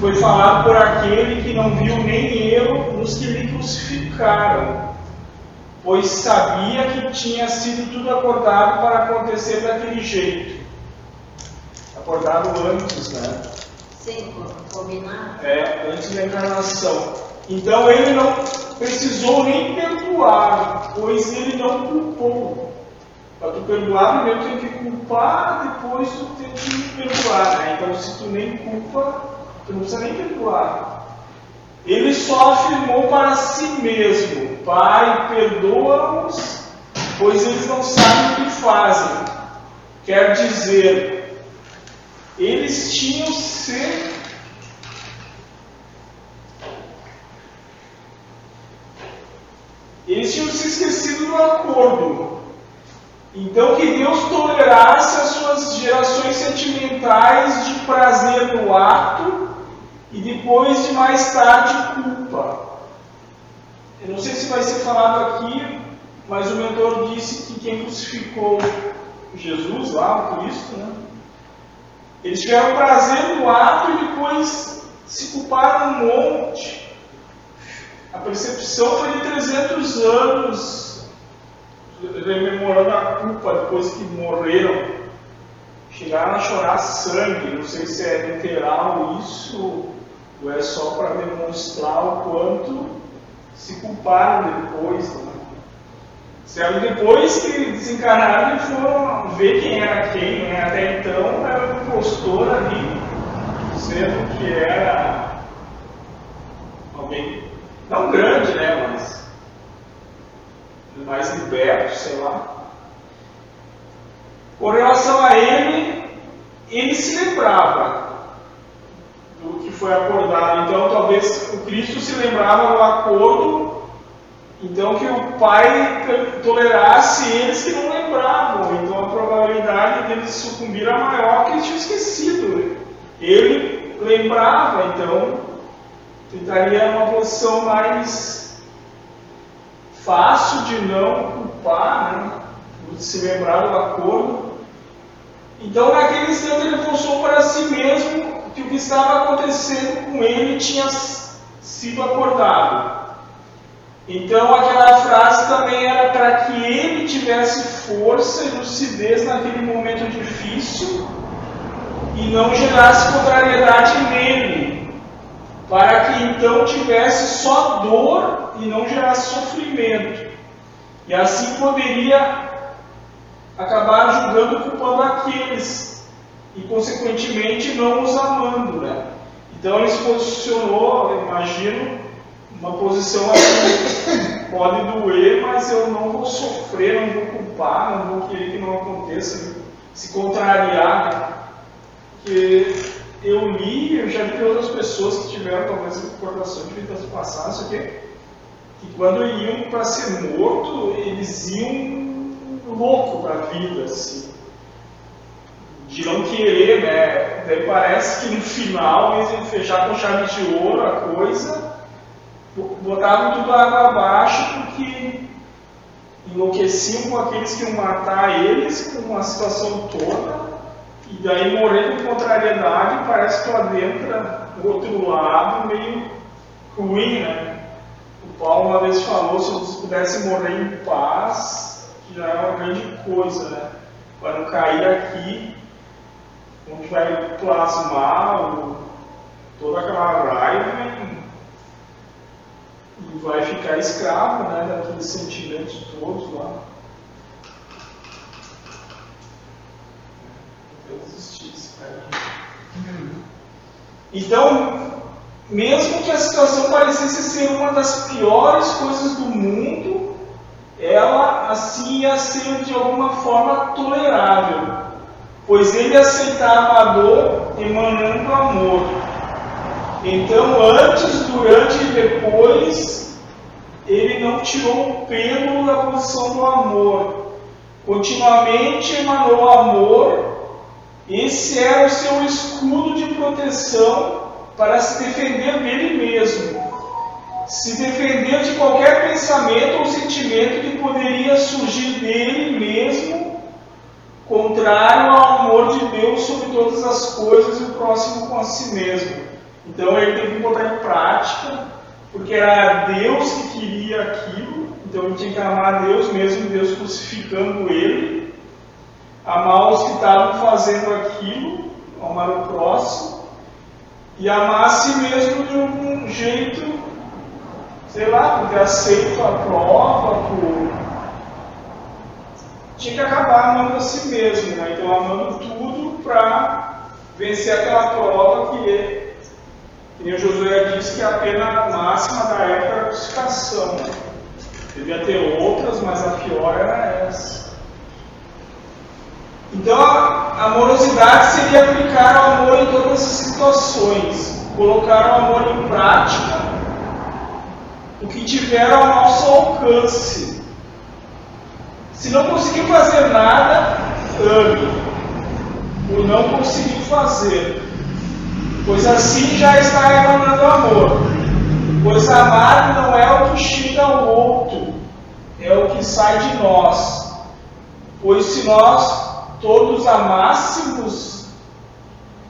foi falado por aquele que não viu nem eu nos que lhe crucificaram, pois sabia que tinha sido tudo acordado para acontecer daquele jeito. Acordado antes, né? Sim, combinado. É, antes da encarnação. Então ele não precisou nem perdoar, pois ele não culpou. Para tu perdoar, primeiro tem que culpar, depois tu tem que perdoar. Né? Então se tu nem culpa, tu não precisa nem perdoar. Ele só afirmou para si mesmo: Pai, perdoa-os, pois eles não sabem o que fazem. Quer dizer, eles tinham se eles tinham se esquecido do acordo. Então que Deus tolerasse as suas gerações sentimentais de prazer no ato e depois de mais tarde culpa. Eu não sei se vai ser falado aqui, mas o mentor disse que quem crucificou Jesus lá, o Cristo, né? Eles tiveram prazer no ato e depois se culparam um monte. A percepção foi de 300 anos, rememorando a culpa depois que morreram. Chegaram a chorar sangue, não sei se é literal isso, ou é só para demonstrar o quanto se culparam depois. Né? Certo? Depois que desencarnaram, e foram ver quem era quem. Né? Até então era um impostor ali, sendo que era alguém, não grande, né? mas mais liberto, sei lá. Com relação a ele, ele se lembrava do que foi acordado. Então, talvez o Cristo se lembrava do acordo, então que o Pai tolerasse eles que não lembravam. Então, a probabilidade deles sucumbir era maior que eles tinham esquecido. Ele lembrava, então, tentaria uma posição mais fácil de não culpar, né? de se lembrar do acordo. Então, naquele instante, ele forçou para si mesmo que o que estava acontecendo com ele tinha sido acordado. Então, aquela frase também era para que ele tivesse força e lucidez naquele momento difícil e não gerasse contrariedade nele, para que então tivesse só dor e não gerasse sofrimento. E assim poderia acabar julgando e culpando aqueles e, consequentemente, não os amando. Né? Então, ele se posicionou, imagino, uma posição assim: pode doer, mas eu não vou sofrer, não vou culpar, não vou querer que não aconteça, se contrariar. Né? Porque eu li, eu já vi outras pessoas que tiveram talvez recordação de vidas passadas, que, que quando iam para ser morto, eles iam louco para a vida, assim de não querer, né? Daí parece que no final iam fechar com chave de ouro a coisa, botavam tudo água abaixo porque enlouqueciam com aqueles que iam matar eles com uma situação toda, e daí morrendo de contrariedade parece que tu adentra do outro lado meio ruim, né? O Paulo uma vez falou, se eles pudessem morrer em paz, já é uma grande coisa, né? Para não cair aqui onde vai plasmar o, toda aquela raiva e vai ficar escravo né, daqueles sentimentos todos lá. Então, mesmo que a situação parecesse ser uma das piores coisas do mundo, ela assim ia ser de alguma forma tolerável pois ele aceitava a dor emanando amor. Então, antes, durante e depois, ele não tirou o pelo da posição do amor. Continuamente emanou amor. Esse era o seu escudo de proteção para se defender dele mesmo. Se defender de qualquer pensamento ou sentimento que poderia surgir dele mesmo contrário ao amor de Deus sobre todas as coisas e o próximo com a si mesmo. Então ele teve que botar em prática, porque era Deus que queria aquilo, então ele tinha que amar Deus, mesmo Deus crucificando ele, amar os que estavam fazendo aquilo, amar o próximo, e amar a si mesmo de um jeito, sei lá, por ter aceito a prova, por. Tinha que acabar amando a si mesmo, né? Então amando tudo para vencer aquela prova que é e o Josué disse que a pena máxima da época era a crucificação. Devia ter outras, mas a pior era essa. Então a amorosidade seria aplicar o amor em todas as situações, colocar o amor em prática, o que tiver ao nosso alcance. Se não conseguir fazer nada, ame. O não conseguir fazer pois assim já está emanando amor. Pois amar não é o que chega ao outro, é o que sai de nós. Pois se nós todos amássemos,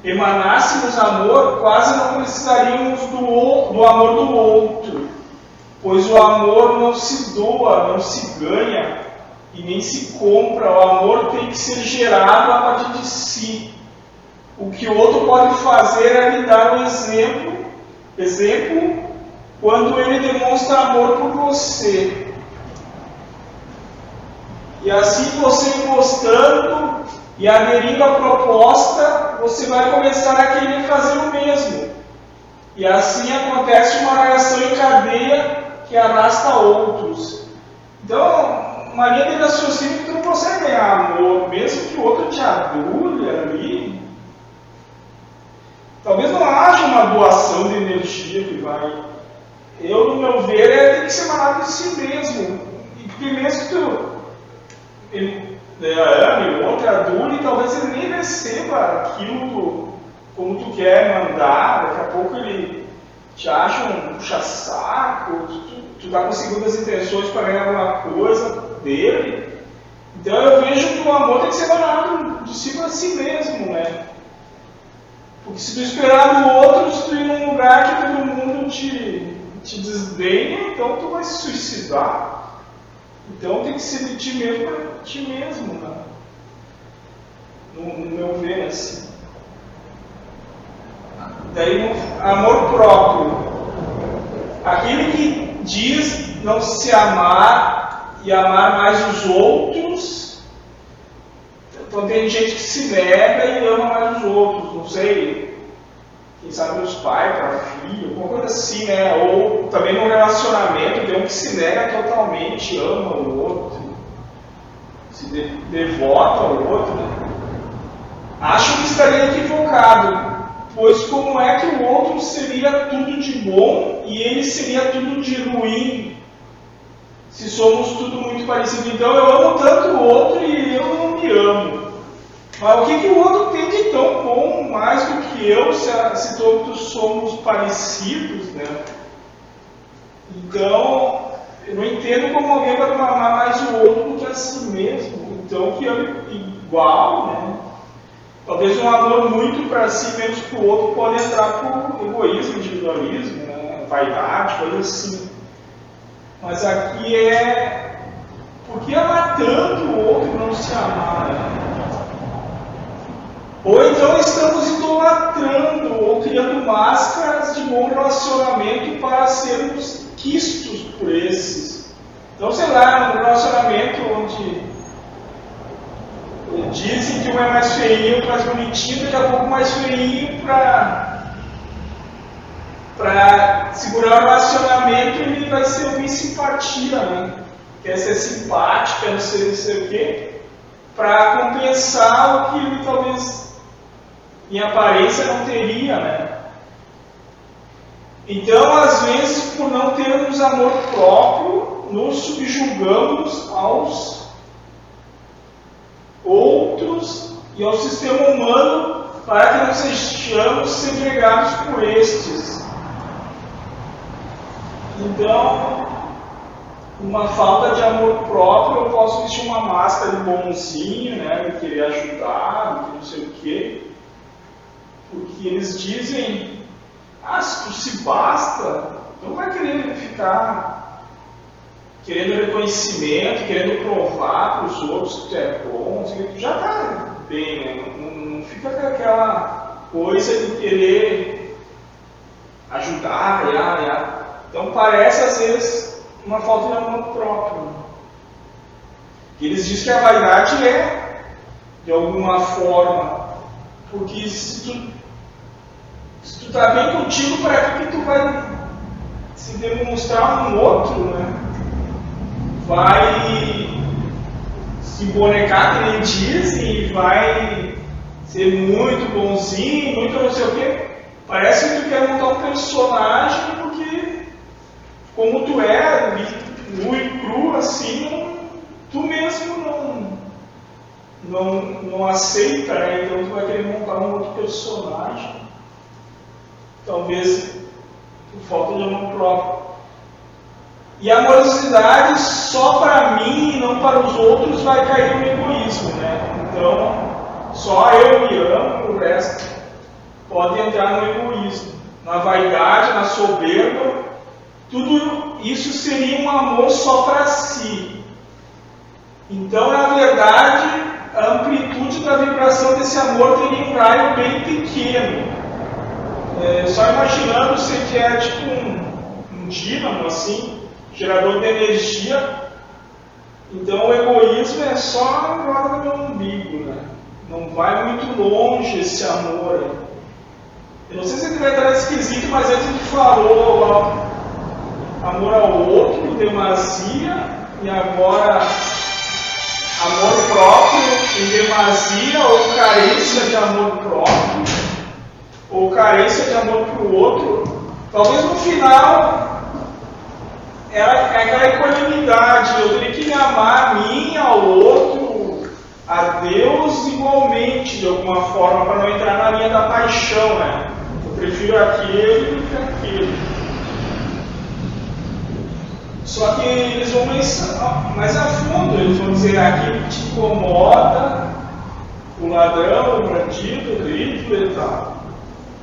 emanássemos amor, quase não precisaríamos do, do amor do outro. Pois o amor não se doa, não se ganha e nem se compra. O amor tem que ser gerado a partir de si o que o outro pode fazer é lhe dar um exemplo, exemplo quando ele demonstra amor por você. E assim você gostando e aderindo à proposta, você vai começar a querer fazer o mesmo. E assim acontece uma reação em cadeia que arrasta outros. Então, uma linha de raciocínio que tu não consegue ganhar amor, mesmo que o outro te adule ali, Talvez não haja uma doação de energia que vai. Eu, no meu ver, é, tem que ser manado de si mesmo. E porque mesmo que tu ele, né, ame, o outro adule, talvez ele nem receba aquilo como tu quer mandar, daqui a pouco ele te acha um puxa-saco, tu, tu tá com segundas intenções para ganhar alguma coisa dele. Então eu vejo que o amor tem que ser manado de si para si mesmo, né? Porque se tu esperar no outro, se tu ir num lugar que todo mundo te, te desdenha, então tu vai se suicidar. Então tem que ser de ti mesmo para ti mesmo, né? no, no meu ver, assim. Daí, amor próprio. Aquele que diz não se amar e amar mais os outros então tem gente que se nega e ama mais os outros, não sei, quem sabe os pais para filho, alguma coisa assim, né? Ou também no relacionamento tem um que se nega totalmente, ama o outro, se de, devota ao outro, né? Acho que estaria equivocado, pois como é que o outro seria tudo de bom e ele seria tudo de ruim? Se somos tudo muito parecido, então eu amo tanto o outro e eu não me amo. Mas o que, que o outro tem de tão bom mais do que eu, se, se todos somos parecidos, né? Então, eu não entendo como alguém vai amar mais o outro do que a si mesmo. Então, que é igual, né? Talvez um amor muito para si, menos para o outro, pode entrar por egoísmo, individualismo, né? vaidade, coisa assim. Mas aqui é por que amar tanto o outro não se amar? Né? Ou então estamos idolatrando ou criando máscaras de bom relacionamento para sermos quistos por esses. Então, sei lá, um relacionamento onde dizem que um é mais feinho, mais bonitinho, daqui a pouco mais feinho para para segurar o relacionamento ele vai ser uma simpatia, né? Quer ser simpática, não sei, não sei o quê, para compensar o que ele talvez em aparência não teria, né? Então, às vezes, por não termos amor próprio, nos subjugamos aos outros e ao sistema humano para que não sejamos segregados por estes. Então, uma falta de amor próprio, eu posso vestir uma máscara de bonzinho, né, de querer ajudar, de não sei o quê, porque eles dizem, Ah, se tu se basta, não vai querer ficar querendo reconhecimento, querendo provar para os outros que tu é bom, tu já está bem, né? não, não fica com aquela coisa de querer ajudar, ya, ya. Então parece às vezes uma falta de amor próprio. Né? Eles dizem que a vaidade é, de alguma forma, porque se tu, se tu tá bem contigo, para que tu vai se demonstrar um outro, né? Vai se bonecar dizem e vai ser muito bonzinho, muito não sei o quê. Parece que tu quer montar um personagem porque como tu é, nu e cru assim, tu mesmo não, não, não aceita, né? então tu vai querer montar um outro personagem. Talvez por falta de amor próprio. E a amorosidade só para mim e não para os outros vai cair no egoísmo, né? Então, só eu me amo, o resto pode entrar no egoísmo, na vaidade, na soberba. Tudo isso seria um amor só para si. Então, na verdade, a amplitude da vibração desse amor teria um raio bem pequeno. É, só imaginando se que é tipo um, um dínamo, assim, gerador de energia. Então, o egoísmo é só agora no meu umbigo, né? Não vai muito longe esse amor. Eu não sei se ele vai estar esquisito, mas antes gente falou ó, amor ao outro, demasia, e agora amor próprio em demasia ou carência de amor próprio, ou carência de amor para o outro, talvez no final é, aquela equanimidade, eu teria que amar a mim, ao outro, a Deus igualmente, de alguma forma, para não entrar na linha da paixão, né? Eu prefiro aquele do que aquele. Só que eles vão mais, mais a fundo, eles vão dizer aquilo que te incomoda, o ladrão, o bandido, o grito e tal.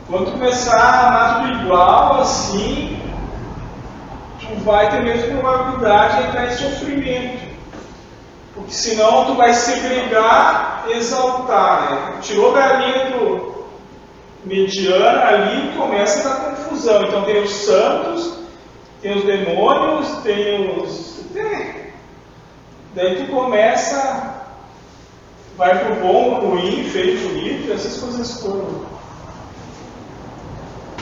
Quando começar a amar tudo igual, assim, tu vai ter mesmo probabilidade de entrar em sofrimento. Porque senão tu vai segregar, exaltar, né? Tirou da linha do mediana ali começa a dar confusão. Então tem os santos tem os demônios, tem os. Tem. Daí tu começa, vai pro bom, ruim, feio, bonito, essas coisas todas.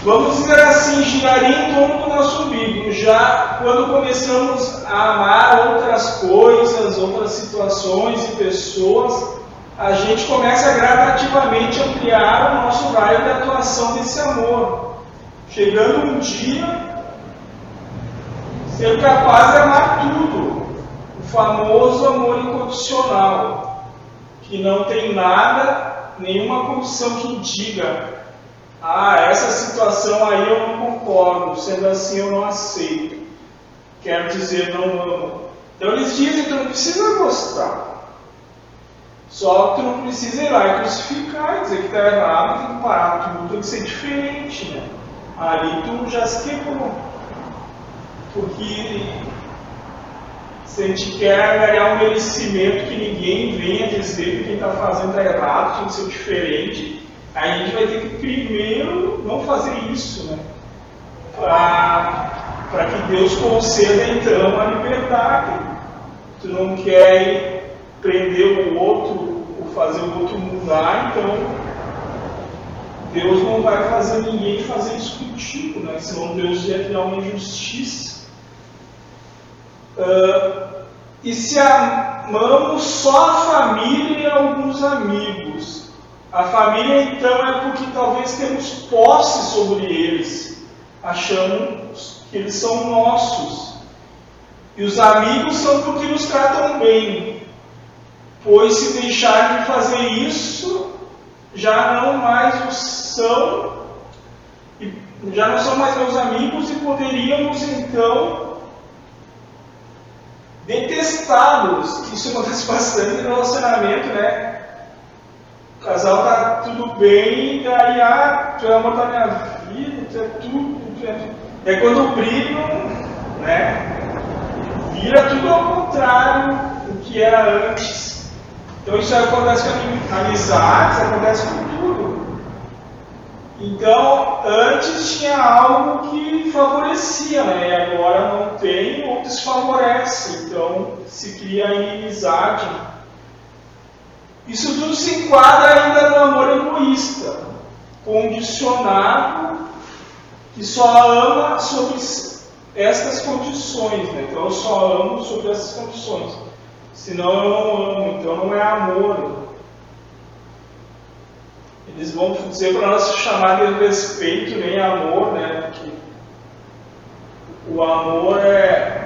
Vamos dizer assim, giraria em torno do nosso umbigo. Já quando começamos a amar outras coisas, outras situações e pessoas, a gente começa a gradativamente ampliar o nosso raio de atuação desse amor. Chegando um dia ser capaz de amar tudo, o famoso amor incondicional, que não tem nada, nenhuma condição que diga, ah, essa situação aí eu não concordo, sendo assim eu não aceito. Quero dizer, não amo. Então eles dizem que tu não precisa gostar. Só que tu não precisa ir lá e crucificar, dizer que está errado, tem que parar tudo, tem que ser diferente, né? Ali tu já se quebrou porque se a gente quer ganhar um merecimento que ninguém venha dizer que quem está fazendo está errado, tem que ser diferente, aí a gente vai ter que primeiro não fazer isso, né? Para que Deus conceda então a liberdade. Tu não quer prender o outro ou fazer o outro mudar, então Deus não vai fazer ninguém fazer isso contigo, né? Senão Deus ia criar uma injustiça. Uh, e se amamos só a família e alguns amigos. A família, então, é porque talvez temos posse sobre eles, achamos que eles são nossos. E os amigos são porque nos tratam bem, pois se deixarem de fazer isso, já não mais os são, já não são mais meus amigos e poderíamos então detestá-los. Isso acontece bastante no relacionamento, né? O casal tá tudo bem, e aí ah, tu é amor da minha vida, tu é tudo, tu é... É quando brilho, né, vira tudo ao contrário do que era antes. Então isso acontece com amizades, acontece com tudo. Então, antes tinha algo que favorecia, né? E agora não tem ou desfavorece. Então, se cria inimizade. Isso tudo se enquadra ainda no amor egoísta, condicionado, que só ama sobre estas condições. Né? Então, eu só amo sobre essas condições. Senão, eu não amo. Então, não é amor. Eles vão dizer para nós chamar de respeito nem amor, né? Porque o amor é.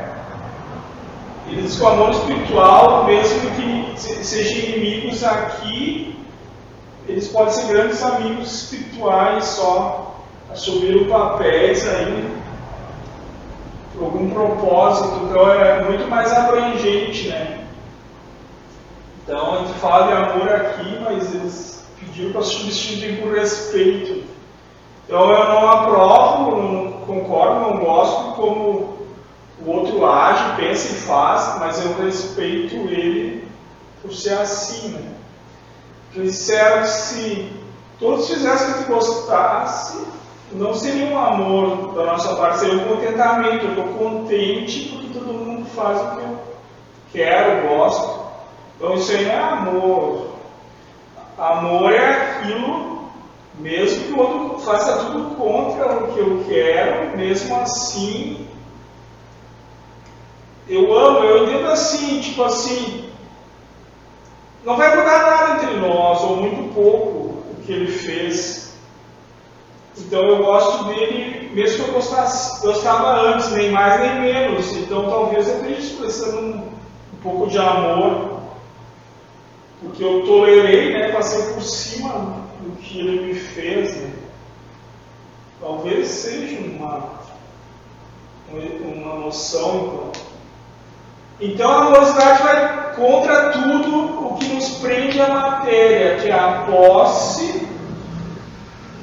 Eles dizem que o amor espiritual, mesmo que sejam inimigos aqui, eles podem ser grandes amigos espirituais só assumiram papéis aí por algum propósito, então é muito mais abrangente, né? Então a gente fala de amor aqui, mas eles pediu para substituir por respeito. Então eu não aprovo, não concordo, não gosto como o outro age, pensa e faz, mas eu respeito ele por ser assim. Né? Disseram que se todos fizessem o que gostasse, não seria um amor da nossa parte, seria um contentamento. Eu estou contente porque todo mundo faz o que eu quero, gosto. Então isso aí não é amor. Amor é aquilo, mesmo que o outro faça tudo contra o que eu quero, mesmo assim, eu amo, eu entendo assim, tipo assim, não vai mudar nada entre nós, ou muito pouco, o que ele fez. Então eu gosto dele, mesmo que eu gostasse, gostava antes, nem mais nem menos. Então talvez eu esteja expressando um, um pouco de amor porque eu tolerei, né, passei por cima do que ele me fez. Né? Talvez seja uma, uma noção. Então. Então a amorosidade vai contra tudo o que nos prende à matéria, que é a posse.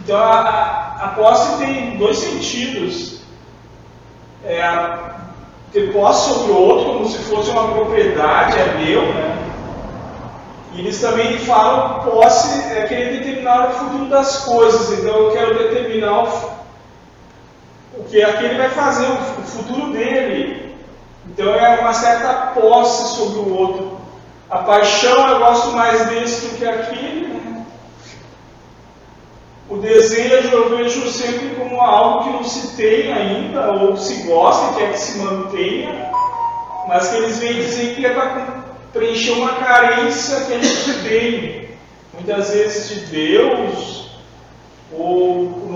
Então a, a posse tem dois sentidos. É a, ter posse sobre o outro como se fosse uma propriedade, é meu, né? E eles também falam posse é querer determinar o futuro das coisas. Então eu quero determinar o, o que aquele vai fazer, o futuro dele. Então é uma certa posse sobre o outro. A paixão eu gosto mais desse do que aquele. Né? O desejo eu vejo sempre como algo que não se tem ainda, ou se gosta, quer que se mantenha, mas que eles vêm dizer que é para preencher uma carência que a gente tem, muitas vezes de Deus, ou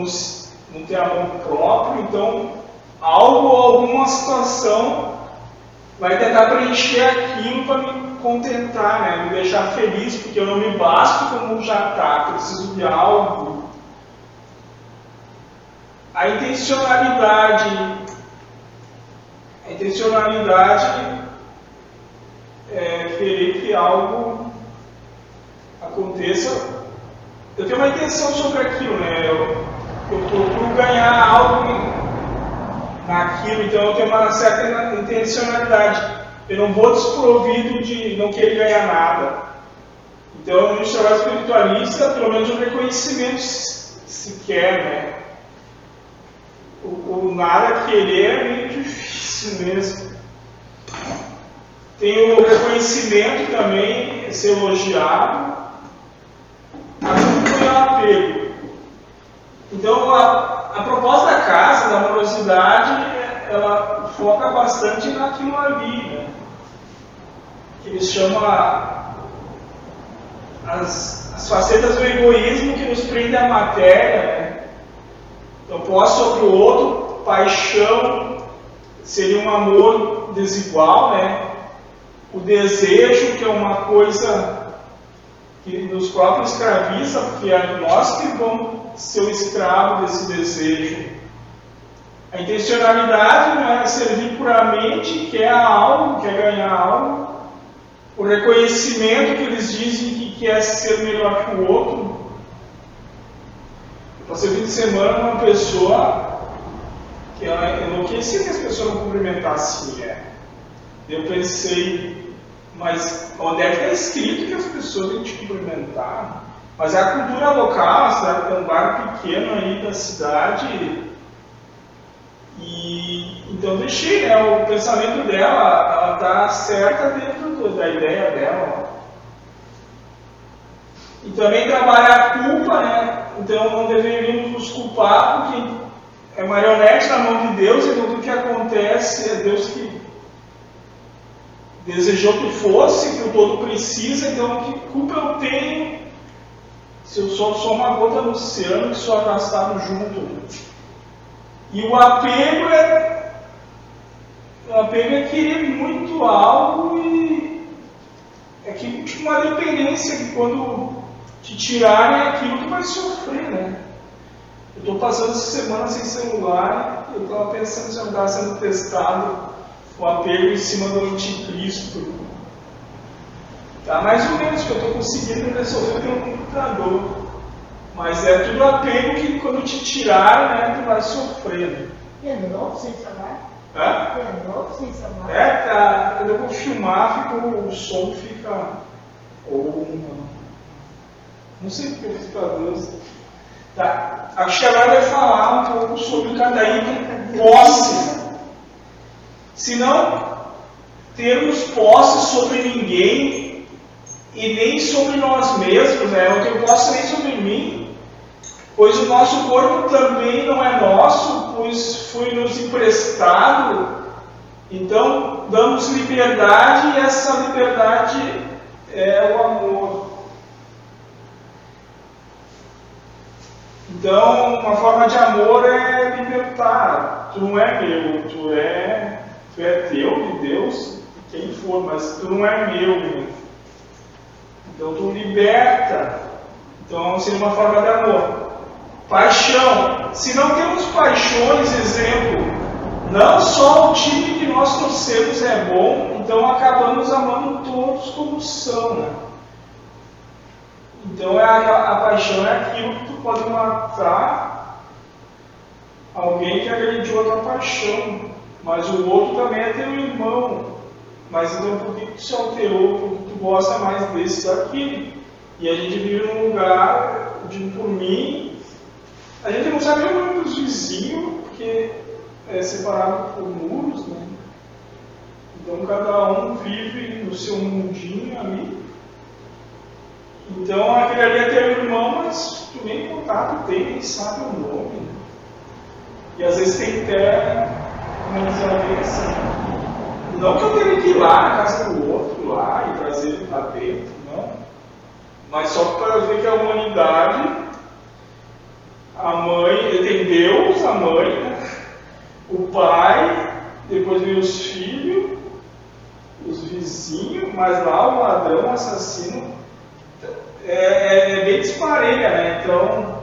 não ter amor próprio, então algo alguma situação vai tentar preencher aquilo para me contentar, né? me deixar feliz, porque eu não me basto como já está, preciso de algo. A intencionalidade, a intencionalidade é, querer que algo aconteça. Eu tenho uma intenção sobre aquilo, né? Eu, eu procuro ganhar algo naquilo, então eu tenho uma certa intencionalidade. Eu não vou desprovido de não querer ganhar nada. Então, no trabalho espiritualista, pelo menos o reconhecimento se quer, né? O, o nada querer é meio difícil mesmo. Tem o reconhecimento também, ser elogiado, assim como o apego. Então, a proposta da casa, da amorosidade, ela foca bastante naquilo ali, né? que eles chamam a, as, as facetas do egoísmo que nos prende à matéria. Né? Então, posso sobre o outro, paixão seria um amor desigual, né? o desejo, que é uma coisa que nos próprios escraviza, porque é nós que vamos ser o escravo desse desejo. A intencionalidade não é servir puramente, quer algo, quer ganhar algo. O reconhecimento que eles dizem que quer ser melhor que o outro. Passei o fim de semana uma pessoa que eu enlouquecia que as pessoas não cumprimentassem é. Eu pensei, mas onde é que está escrito que as pessoas têm que cumprimentar? Mas é a cultura local, a cidade tem um bar pequeno aí da cidade. E então deixei, né? O pensamento dela, ela está certa dentro da ideia dela. E também trabalha a culpa, né? Então não deveríamos nos culpar porque é marionete na mão de Deus, então tudo que acontece é Deus que desejou que fosse, que o todo precisa, então que culpa eu tenho se eu sou só uma gota no oceano que sou arrastado junto? E o apego é. O apego é querer muito algo e. É que tipo uma dependência que quando te tirarem é aquilo que vai sofrer, né? Eu estou passando essa semana sem celular, eu estava pensando se eu sendo testado o apego em cima do anticristo. Tá mais ou menos que eu estou conseguindo resolver pelo computador. Mas é tudo apego que quando te tirar, né, tu vai sofrer. E é novo sem celular? Hã? É novo sem celular? É, tá. Quando eu vou filmar, fica, o som fica. Ou não. Não sei porque fica doce. Tá. A Xelá vai falar um pouco sobre cada item posse. Se não termos posse sobre ninguém e nem sobre nós mesmos, né? eu não tenho posse nem sobre mim, pois o nosso corpo também não é nosso, pois foi nos emprestado. Então, damos liberdade e essa liberdade é o amor. Então, uma forma de amor é libertar. Tu não é meu, tu é, tu é teu, de Deus, quem for, mas tu não é meu. Então, tu liberta. Então, seria uma forma de amor. Paixão. Se não temos paixões, exemplo, não só o time que nós torcemos é bom, então acabamos amando todos como são. Né? Então é a, a, paixão é aquilo que tu pode matar alguém que agrediu a tua paixão, mas o outro também é teu irmão. Mas então por que tu se alterou? Porque tu gosta mais desse daquele. E a gente vive num lugar de por mim. A gente não sabe o nome dos vizinhos, porque é separado por muros, né? Então cada um vive no seu mundinho ali. Então aquele ali é teu irmão, mas tu nem contato tem, nem sabe o nome. E às vezes tem terra uma desavença. Não que eu tenha que ir lá na casa do outro lá e trazer ele para dentro, não. Mas só para ver que a humanidade, a mãe, tem Deus, a mãe, né? o pai, depois vem os filhos, os vizinhos, mas lá o ladrão, o assassino, é, é, é bem disparelha, né? Então,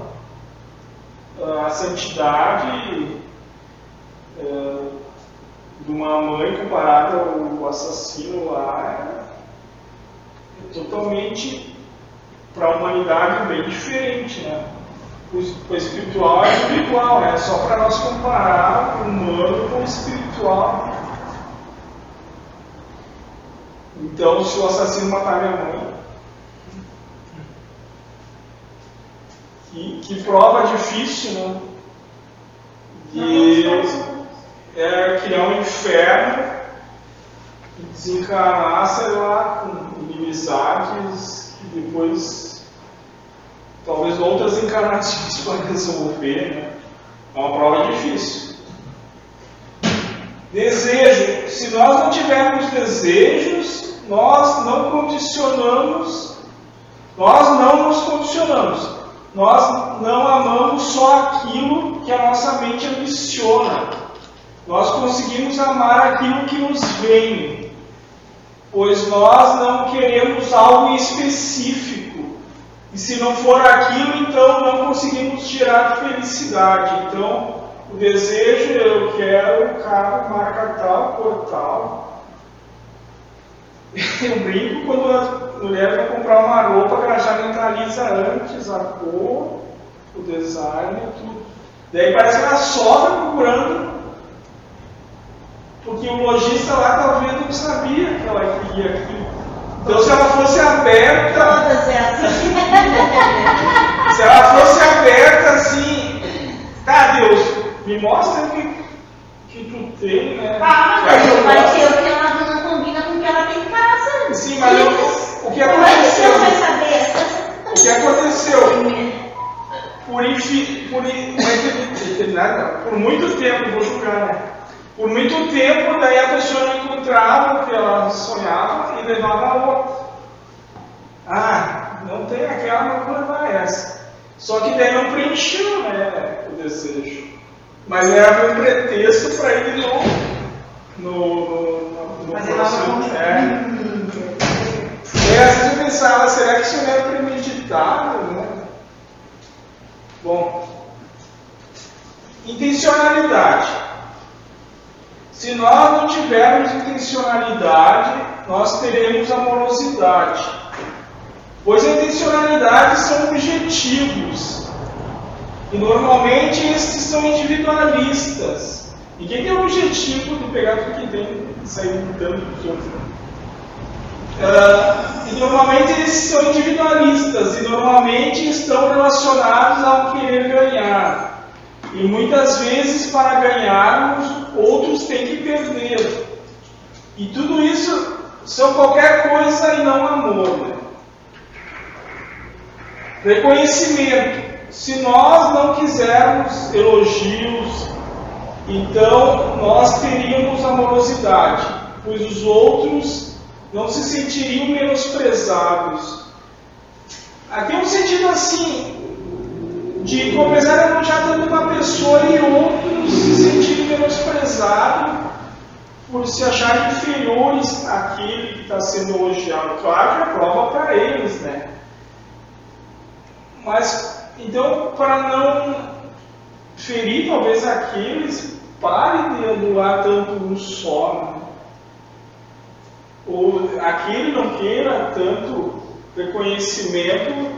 a santidade é, de uma mãe comparada ao assassino lá é, totalmente para a humanidade bem diferente, né? O, espiritual é espiritual, é né? só para nós comparar o humano com o espiritual. Então, se o assassino matar minha mãe, que, que prova difícil, né? De é, criar um inferno e desencarnar, sei lá, com inimizades que depois talvez outras encarnações para resolver, né? É uma prova difícil. Desejo. Se nós não tivermos desejos, nós não condicionamos, nós não nos condicionamos nós não amamos só aquilo que a nossa mente ambiciona. Nós conseguimos amar aquilo que nos vem, pois nós não queremos algo específico. E se não for aquilo, então não conseguimos tirar felicidade. Então, o desejo, eu quero o carro marca tal, cor tal. Eu brinco quando a mulher vai comprar uma roupa que ela já mentaliza antes a cor, o design, tudo. Daí parece que ela sofre procurando, porque o lojista lá talvez não sabia que ela queria aquilo. Então se ela fosse aberta. Todas essas. se ela fosse aberta assim, tá Deus, me mostra o que, que tu tem, né? Ah, Aí eu mas vai ser o que ela não combina com o que ela tem em casa. Sim, mas eu- o que Como é que aconteceu? vai saber? O que aconteceu? Por, infi, por, in- não que- eternidade, não. por muito tempo, vou julgar, né? Por muito tempo, daí a pessoa não encontrava o que ela sonhava e levava a outra. Ah, não tem aquela, vou levar essa. Só que daí não preencheu né, o desejo. Mas era um pretexto para ir no, no, no, no, no não processo. É. E às vezes eu pensava, será que isso não é premeditado, né? Bom, intencionalidade. Se nós não tivermos intencionalidade, nós teremos amorosidade. Pois a intencionalidade são objetivos. E normalmente esses são individualistas. E quem tem o objetivo de pegar tudo que tem e sair lutando dos outros? né? Ah, e normalmente eles são individualistas e normalmente estão relacionados ao querer ganhar. E muitas vezes, para ganharmos, outros têm que perder. E tudo isso são qualquer coisa e não amor. Né? Reconhecimento. Se nós não quisermos elogios, então nós teríamos amorosidade, pois os outros não se sentiriam menosprezados. Aqui é um sentido assim, de começar a elogiar tanto uma pessoa e outros se sentirem menosprezados por se acharem inferiores àquele que está sendo elogiado. Claro que é prova para eles, né? Mas, então, para não ferir talvez aqueles, pare de anular tanto um só. Né? Ou aquele não queira tanto reconhecimento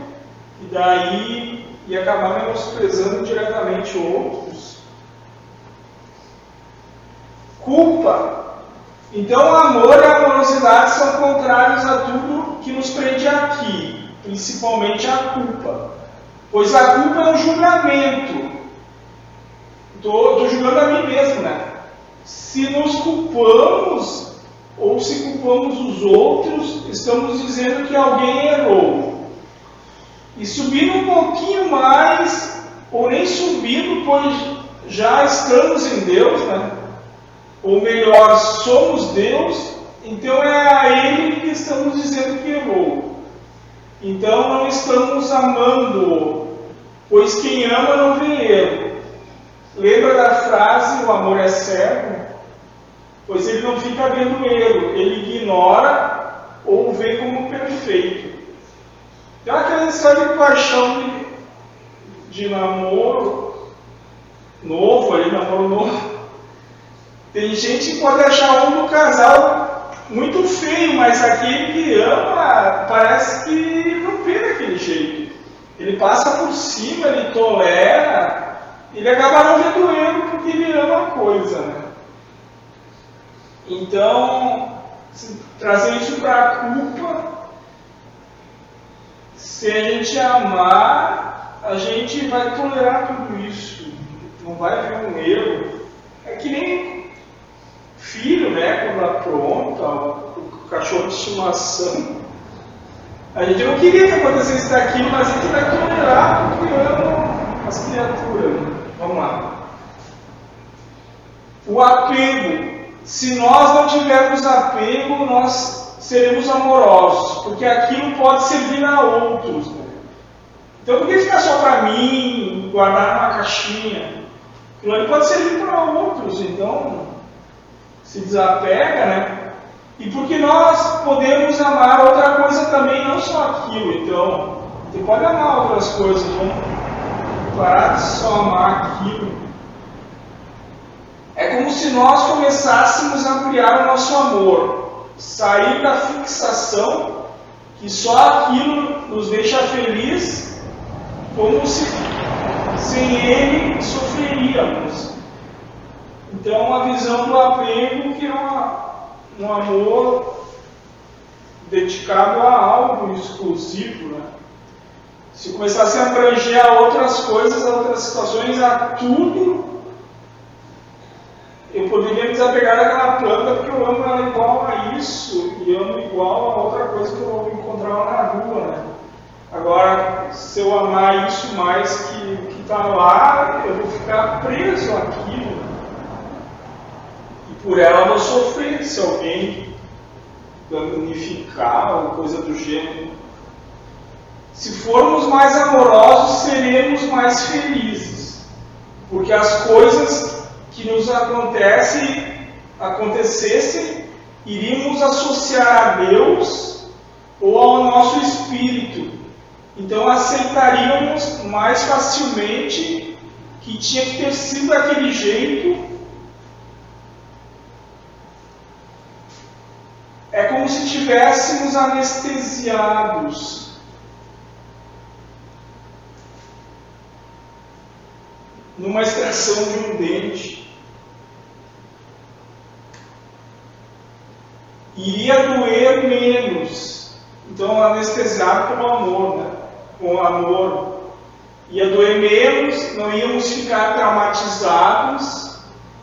e daí e acabar menosprezando diretamente outros. Culpa. Então, amor e amorosidade são contrários a tudo que nos prende aqui, principalmente a culpa. Pois a culpa é um julgamento. Estou julgando a mim mesmo, né? Se nos culpamos ou se culpamos os outros, estamos dizendo que alguém errou. E subindo um pouquinho mais, ou nem subindo, pois já estamos em Deus, né? Ou melhor, somos Deus, então é a Ele que estamos dizendo que errou. Então não estamos amando, pois quem ama não vê erro. Lembra da frase, o amor é cego? Pois ele não fica vendo erro, ele ignora ou vê como perfeito. Então aquela história de paixão de, de namoro novo, ali, namoro novo. Tem gente que pode achar um do casal muito feio, mas aquele que ama parece que não vê daquele jeito. Ele passa por cima, ele tolera, ele acaba não vendo erro porque ele ama a coisa. Né? Então, trazer isso para a culpa, se a gente amar, a gente vai tolerar tudo isso. Não vai ver um erro. É que nem filho, né? Quando apronta, o cachorro de estimação. A gente não queria que acontecesse daquilo, mas a gente vai tolerar porque ama as criaturas. Vamos lá. O apego. Se nós não tivermos apego, nós seremos amorosos, porque aquilo pode servir a outros. Né? Então, por que ficar só para mim, guardar numa caixinha? Aquilo ali pode servir para outros, então se desapega, né? E porque nós podemos amar outra coisa também, não só aquilo. Então, você pode amar outras coisas, vamos parar de só amar aquilo. É como se nós começássemos a ampliar o nosso amor, sair da fixação que só aquilo nos deixa feliz, como se sem ele sofreríamos. Então a visão do apego que é uma, um amor dedicado a algo exclusivo, né? Se começasse a abranger a outras coisas, a outras situações, a tudo, eu poderia me desapegar daquela planta porque eu amo ela igual a isso e amo igual a outra coisa que eu vou encontrar lá na rua, né? Agora, se eu amar isso mais que o que está lá, eu vou ficar preso àquilo. E por ela eu vou sofrer se alguém danificar ou coisa do gênero. Se formos mais amorosos, seremos mais felizes. Porque as coisas que nos acontecem, acontecessem, iríamos associar a Deus ou ao nosso espírito. Então aceitaríamos mais facilmente que tinha que ter sido daquele jeito. É como se tivéssemos anestesiados. Numa extração de um dente. Iria doer menos. Então, anestesiado pelo amor, né? com amor, ia doer menos, não íamos ficar traumatizados,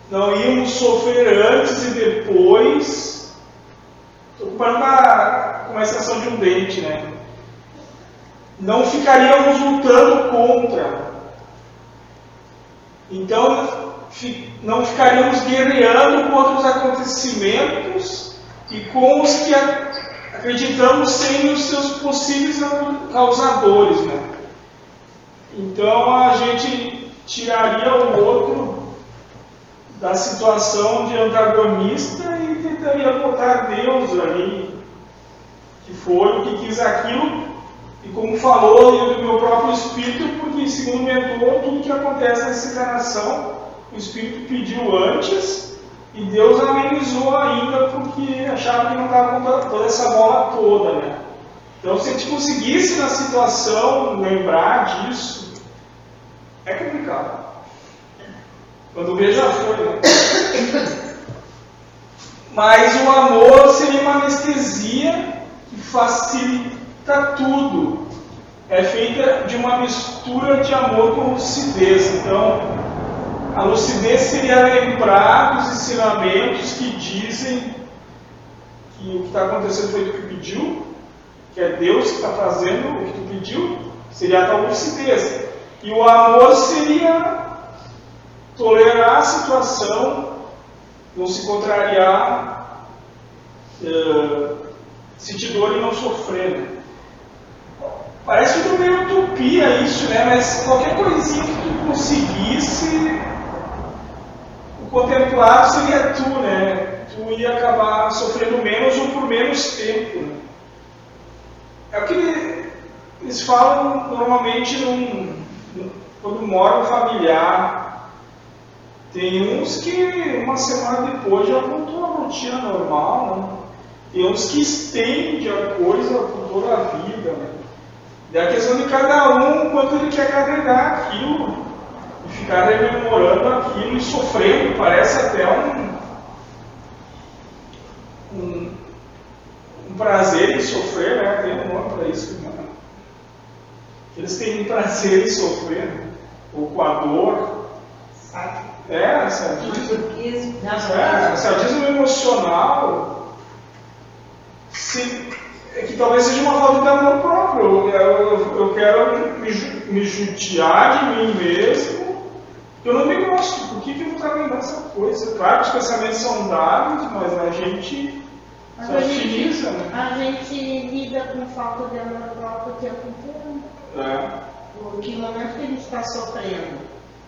não íamos sofrer antes e depois. Estou comparando com a extração de um dente, né? Não ficaríamos lutando contra. Então, não ficaríamos guerreando contra os acontecimentos e com os que acreditamos sem os seus possíveis causadores, né? Então a gente tiraria o outro da situação de antagonista e tentaria botar Deus ali, que foi o que quis aquilo, e como falou do meu próprio espírito, porque segundo o mentor, tudo que acontece nessa encarnação, o espírito pediu antes e Deus amenizou ainda porque achava que não estava com toda essa bola toda, né? Então, se a gente conseguisse na situação lembrar disso, é complicado. Quando vê já foi, né? Mas o amor seria uma anestesia que facilita tudo. É feita de uma mistura de amor com lucidez. Então, a lucidez seria lembrar dos ensinamentos que dizem que o que está acontecendo foi o que pediu, que é Deus que está fazendo o que tu pediu, seria a tal lucidez. E o amor seria tolerar a situação, não se contrariar, uh, sentir dor e não sofrer. Né? Parece tudo meio utopia isso, né? Mas qualquer coisinha que tu conseguisse o contemplado seria tu, né? Tu ia acabar sofrendo menos ou por menos tempo. Né? É o que eles falam normalmente num, quando mora um familiar. Tem uns que uma semana depois já voltou à rotina normal, né? Tem uns que estende a coisa por toda a vida. Né? É a questão de cada um quanto ele quer carregar aquilo e ficar rememorando aquilo e sofrendo, parece até um, um, um prazer em sofrer, né? Tem um nome para isso, né? Eles têm prazer em sofrer, né? ou com a dor. É, sadismo. É, sadismo emocional. Se, é que talvez seja uma falta de amor próprio. Eu, eu, eu quero me, me judiar de mim mesmo eu não me gosto, por que, que eu vou estar lembrando essa coisa? Claro que os pensamentos são dados, mas a gente mas a gente, né? a gente lida com falta de amor próprio o tempo inteiro. É. Porque no momento que a gente está sofrendo,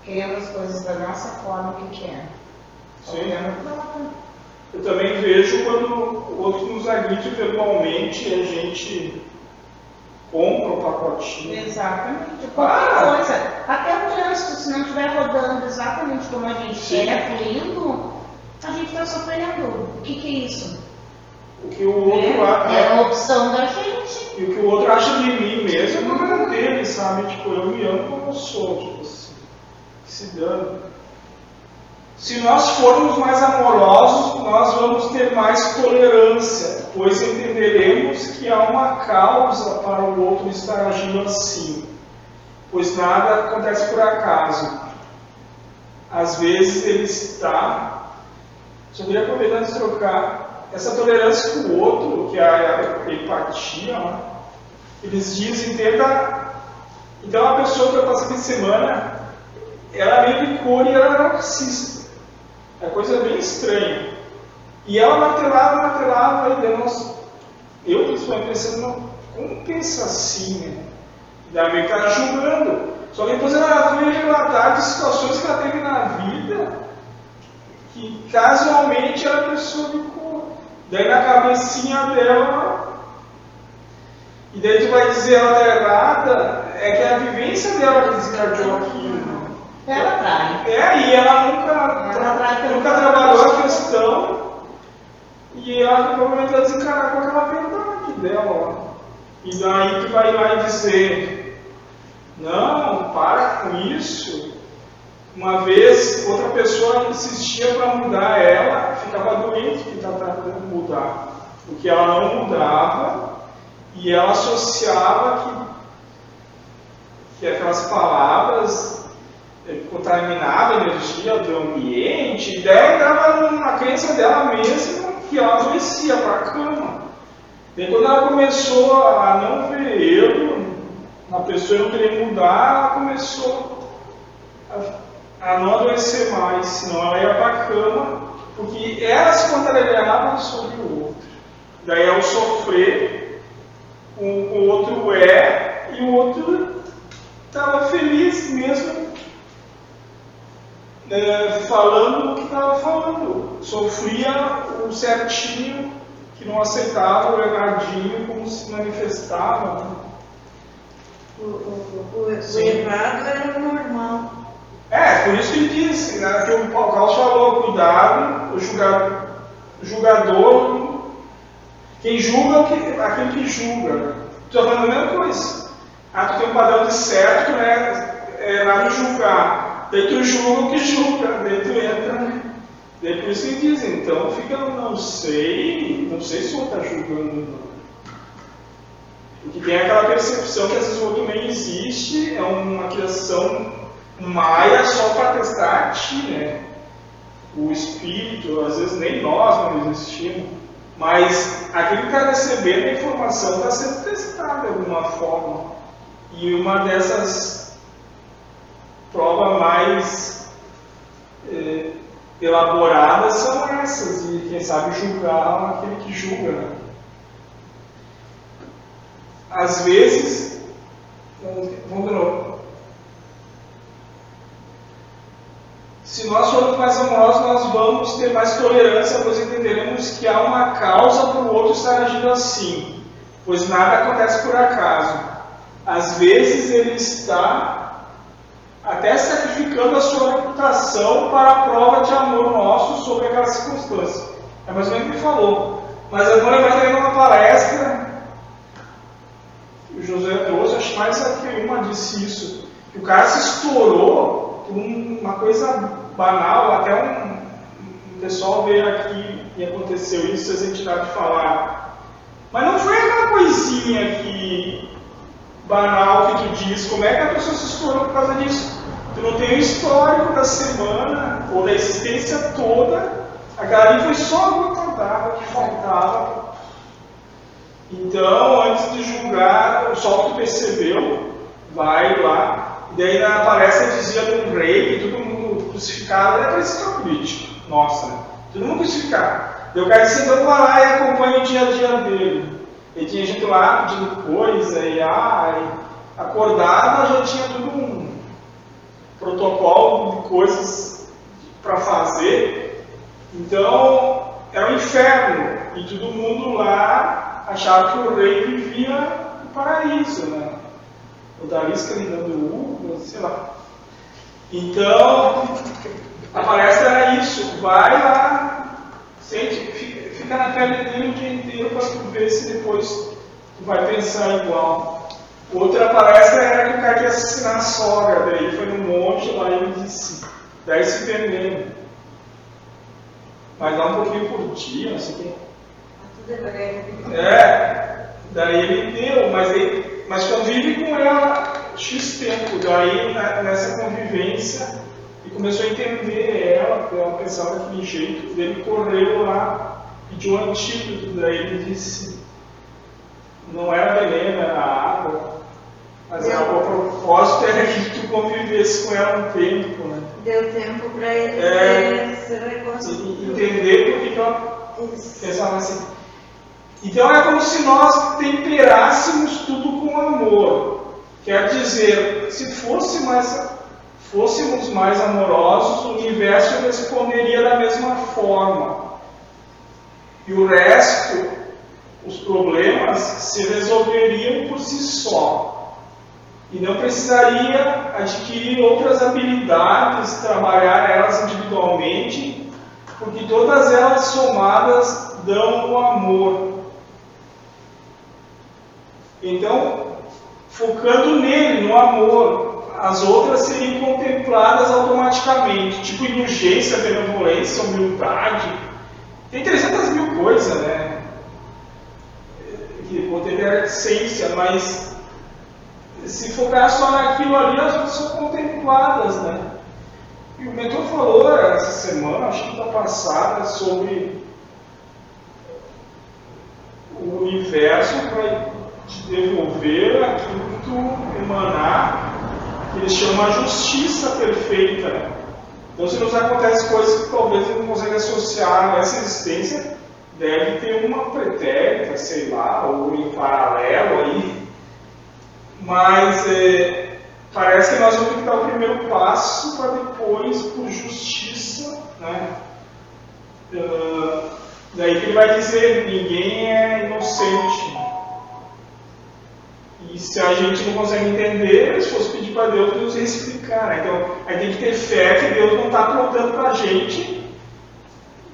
querendo as coisas da nossa forma que quer. Sim. Eu também vejo quando o outro nos agride verbalmente e a gente compra o pacotinho. Exatamente. Qualquer ah. coisa. Até o trânsito, se não estiver rodando exatamente como a gente Sim. quer, fluindo, a gente está sofrendo. O que, que é isso? O que o outro é, acha. É a opção da gente. E o que o outro acha de mim mesmo é problema dele, sabe? Tipo, eu me amo como eu sou, tipo assim. se dando. Se nós formos mais amorosos, nós vamos ter mais tolerância, pois entenderemos que há uma causa para o outro estar agindo assim, pois nada acontece por acaso. Às vezes ele está. Só queria aproveitar de trocar essa tolerância com o outro, que é a empatia, né? eles dizem, tenta. Então a pessoa que eu passei de semana, ela meio que cura e era narcisista. É coisa bem estranha. E ela martelava, martelava, e nós, eu principalmente pensando, como pensa assim, né? Daí meio que estava julgando. Só que depois ela foi relatar de situações que ela teve na vida que casualmente ela pessoa ficou. Daí na cabecinha dela, e daí tu vai dizer ela está errada, é que a vivência dela que desencadeou aquilo. Ela trai. É, e ela nunca, ela nunca trabalhou a questão e ela provavelmente vai desencarar com aquela verdade dela. E daí tu vai e dizer, não, para com isso. Uma vez, outra pessoa insistia para mudar ela, ficava doente que está tentando mudar. Porque ela não mudava e ela associava que, que aquelas palavras contaminava a energia do ambiente, e daí entrava na crença dela mesma que ela adoecia para a cama. E quando ela começou a não ver ele, a pessoa não querer mudar, ela começou a, a não adoecer mais, senão ela ia para a cama, porque ela se contrariava sobre o outro. Daí ao sofrer, o, o outro é, e o outro estava feliz mesmo é, falando o que estava falando. Sofria o certinho que não aceitava o erradinho como se manifestava. O, o, o, o errado era o normal. É, por isso que ele disse, né, que o Carlos falou, cuidado, o julgador, julgador quem julga é aquele que julga. Estou falando a mesma coisa. Ah, tu tem um padrão de certo, né? É nada julgar. Daí tu julga que julga, tu entra. Daí por isso que dizem, então fica, não sei, não sei se o outro está julgando não. Porque tem aquela percepção que às vezes o outro nem existe, é uma criação maia só para testar a ti, né? O espírito, às vezes nem nós não existimos, mas aquele que está recebendo a informação está sendo testado de alguma forma. E uma dessas prova mais eh, elaboradas são essas, e quem sabe julgar aquele que julga. Né? Às vezes, vamos de novo. Se nós formos mais amorosos, nós vamos ter mais tolerância, pois entenderemos que há uma causa para o outro estar agindo assim, pois nada acontece por acaso. Às vezes ele está até sacrificando a sua reputação para a prova de amor nosso sobre aquela circunstância. É mais ou menos o que ele falou. Mas vou lembrar também numa palestra que o José trouxe, acho mais a que uma disse isso, que o cara se estourou por uma coisa banal, até um, um pessoal veio aqui e aconteceu isso, as entidades falaram. Mas não foi aquela coisinha que banal que tu diz, como é que a pessoa se estourou por causa disso? Tu não tem o histórico da semana ou da existência toda. Aquela ali foi só a gota d'água que faltava. Então, antes de julgar, só que tu percebeu, vai lá. E daí na palestra dizia um rei que todo mundo crucificado era para político. Nossa, né? Todo mundo crucificado. Daí o cara disse, então vai lá e acompanha o dia a dia dele. E tinha gente lá pedindo coisa, e ah, e acordava já tinha tudo um protocolo de coisas para fazer. Então, era um inferno. E todo mundo lá achava que o rei vivia no paraíso, né? O Darisca lhe dando uva, sei lá. Então, a palestra era isso. Vai lá, sente, fica, na pele dele o dia inteiro para ver se depois vai pensar igual. Outra palestra era que o cara ia assassinar a sogra, daí ele foi no monte lá e ele disse, daí se vendendo. Mas dá um pouquinho por dia, não sei o quê. É, daí ele deu, mas, ele, mas convive com ela X tempo, daí nessa convivência e começou a entender ela, ela pensava daquele jeito, dele correu lá, pediu um antídoto, daí ele disse, não era veneno, era água, mas Deu. o propósito era que tu convivesse com ela um tempo, né? Deu tempo para ele é, se reconstruir. Entender por que ela pensava assim. Então é como se nós temperássemos tudo com amor. Quer dizer, se fosse mais, fôssemos mais amorosos, o universo responderia da mesma forma. E o resto, os problemas, se resolveriam por si só. E não precisaria adquirir outras habilidades, trabalhar elas individualmente, porque todas elas somadas dão o amor. Então, focando nele, no amor, as outras seriam contempladas automaticamente, tipo indulgência, benevolência, humildade. Tem 300 mil coisas, né? Que a essência, mas se focar só naquilo ali, as outras são contempladas, né? E o mentor falou essa semana, acho que está passada, sobre o universo vai te devolver aquilo que tu emanar, que eles chamam a justiça perfeita. Então, se nos acontece coisas que talvez ele não consegue associar a essa existência, deve ter uma pretérita, sei lá, ou em paralelo aí. Mas é, parece que nós vamos ter que dar o primeiro passo para depois, por justiça, né? Uh, daí que ele vai dizer: ninguém é inocente. E se a gente não consegue entender, se fosse pedir para Deus, ia explicar. Né? Então, a gente tem que ter fé que Deus não está apontando para a gente,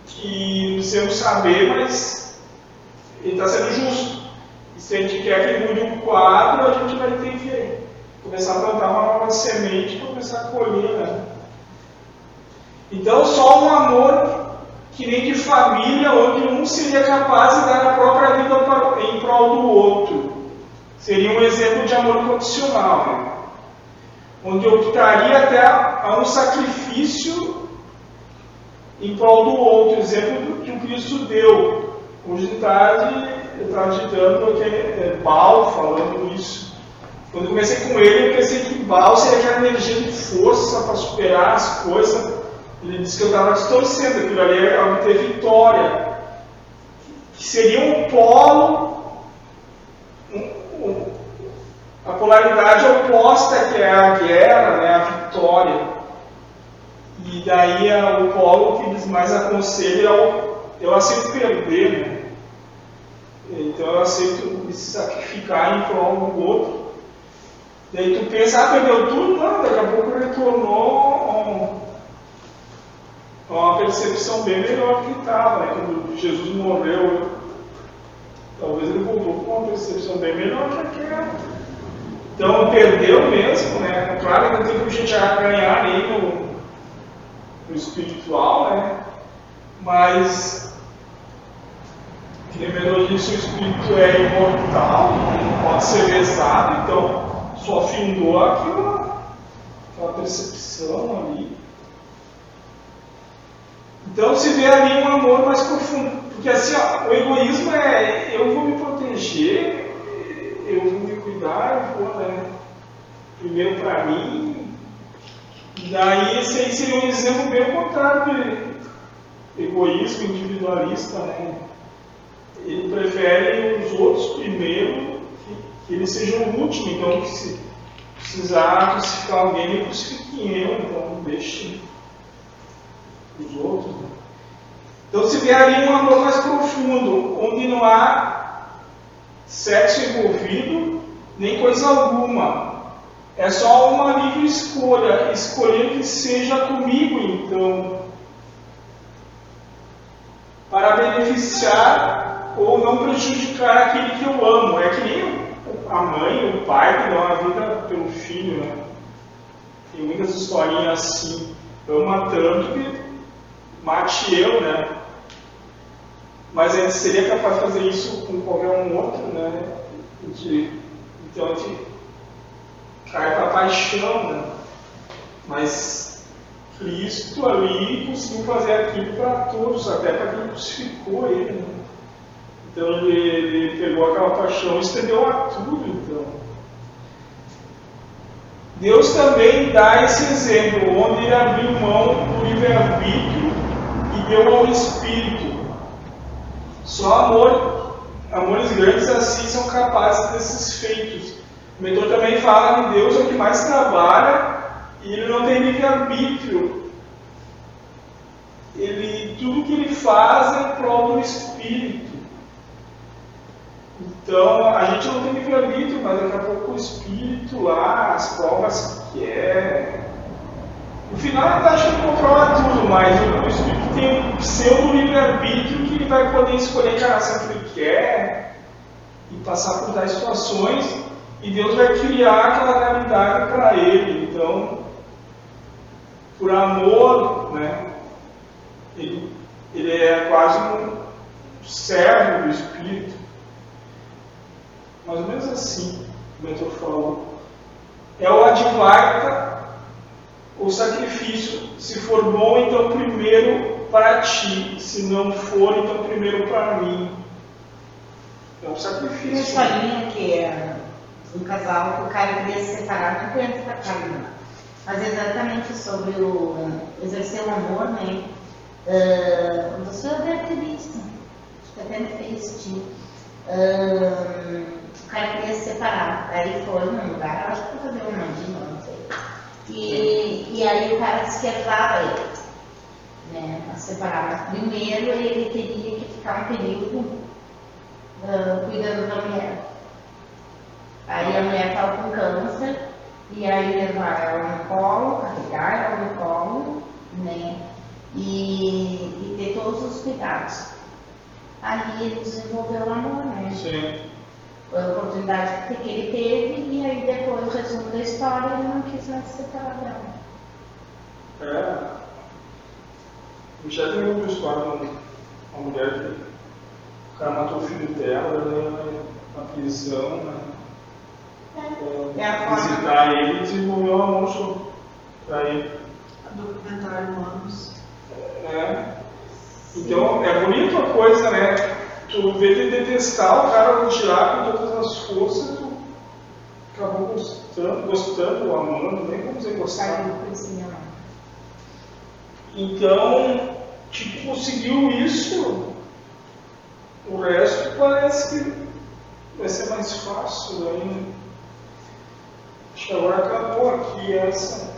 que precisamos saber, mas Ele está sendo justo. E se a gente quer que mude um quadro, a gente vai ter que começar a plantar uma nova semente para começar a colher. Né? Então, só um amor que nem de família, onde um seria capaz de dar a própria vida outro seria um exemplo de amor condicional, né? onde optaria até a um sacrifício em prol do outro, exemplo que o Cristo deu. Hoje de tarde, eu estava ditando aquele é, Baal falando isso. Quando eu comecei com ele, eu pensei que Baal seria aquela energia de força para superar as coisas. Ele disse que eu estava distorcendo, aquilo ali era obter vitória. Que seria um polo a polaridade oposta que é a guerra, né, a vitória. E daí é o polo que eles mais aconselham é o, eu aceito perder, né? Então eu aceito me sacrificar em prol do outro. Daí tu pensa, ah, perdeu tudo? Não, daqui a pouco retornou uma percepção bem melhor que estava, né? Quando Jesus morreu, talvez ele voltou com uma percepção bem melhor que aquela. Então perdeu mesmo, né? Claro que não tem como a gente ganhar nem no, no espiritual, né? Mas lembrando disso, o espírito é imortal, não pode ser lesado, então só findou aquilo, aquela percepção ali. Então se vê ali um amor mais profundo. Porque assim, ó, o egoísmo é eu vou me proteger, cuidar, vou, né, primeiro para mim. Daí esse aí seria um exemplo bem contrário de egoísmo individualista, né? Ele prefere os outros primeiro, que, que ele seja o último, então se precisar crucificar alguém, ele crucifique eu, então deixe os outros. Né? Então se vê ali um amor mais profundo, onde não há sexo envolvido, nem coisa alguma. É só uma livre escolha, escolher que seja comigo então, para beneficiar ou não prejudicar aquele que eu amo. É que nem a mãe, o pai que dá uma vida pelo filho, né? Tem muitas historinhas assim. Ama tanto que mate eu, né? Mas a gente seria capaz de fazer isso com qualquer um outro, né? De, gente cai para a paixão, né? Mas Cristo ali conseguiu fazer aquilo para todos, até para quem crucificou ele. Né? Então ele, ele, pegou aquela paixão e estendeu a tudo. Então. Deus também dá esse exemplo, onde ele abriu mão do livre-arbítrio e deu ao Espírito. Só amor, amores grandes assim são capazes desses feitos. O mentor também fala que Deus é o que mais trabalha e ele não tem livre-arbítrio. Ele, tudo que ele faz é em prol do Espírito. Então, a gente não tem livre-arbítrio, mas daqui a pouco o Espírito lá, as provas que quer. No final, a gente acha que controla tudo, mas o Espírito tem um pseudo livre-arbítrio que ele vai poder escolher a raça que ele quer e passar por tais situações, e Deus vai criar aquela realidade para ele. Então, por amor, né, ele, ele é quase um servo do Espírito. Mais ou menos assim, o mentor falou. É o advarta, o sacrifício. Se for bom, então primeiro para ti. Se não for, então primeiro para mim. É um sacrifício. Uma historinha que é um casal que o cara queria se separar, não conheço pra cá, mas exatamente sobre o exercer o amor, né? Uh, senhor deve ter visto, que até me fez tipo. Uh, o cara queria se separar, aí foi num lugar, acho que foi fazer uma mandinha, não sei. E, aí o cara disse que ele, né? A separar, mas primeiro ele teria que ficar um período uh, cuidando da mulher. Aí a mulher estava com câncer e aí levar ela no colo, carregar ela no colo, né? E, e ter todos os cuidados. Aí ele desenvolveu o amor, né? Sim. Foi a oportunidade que ele teve e aí depois, o resumo da história, ele não quis mais se separar dela. É. Já tem uma história uma mulher que o cara matou o filho dela, né, na prisão, né? É, visitar ele e desenvolveu uma mão para ele. Documentário humanos. É. Então, é bonita a coisa, né? Tu vê de detestar o cara, tirar com todas as forças, tu acabou gostando, gostando, amando, nem como dizer gostar. Então, tipo, conseguiu isso, o resto parece que vai ser mais fácil ainda. Acho que agora acabou aqui essa.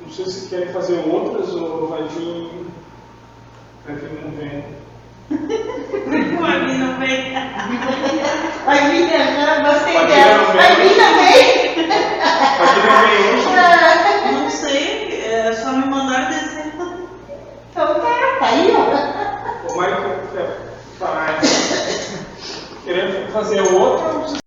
Não sei se querem fazer outras ou vai vir. Vai vir não vem. Vai vir né? ah, não vem. Vai vir viajando, bastante dela. Vai vir também. Vai vir não vem. Ah. Não sei, é só me mandar desenho. Então tá vai é, parar. Querendo fazer outra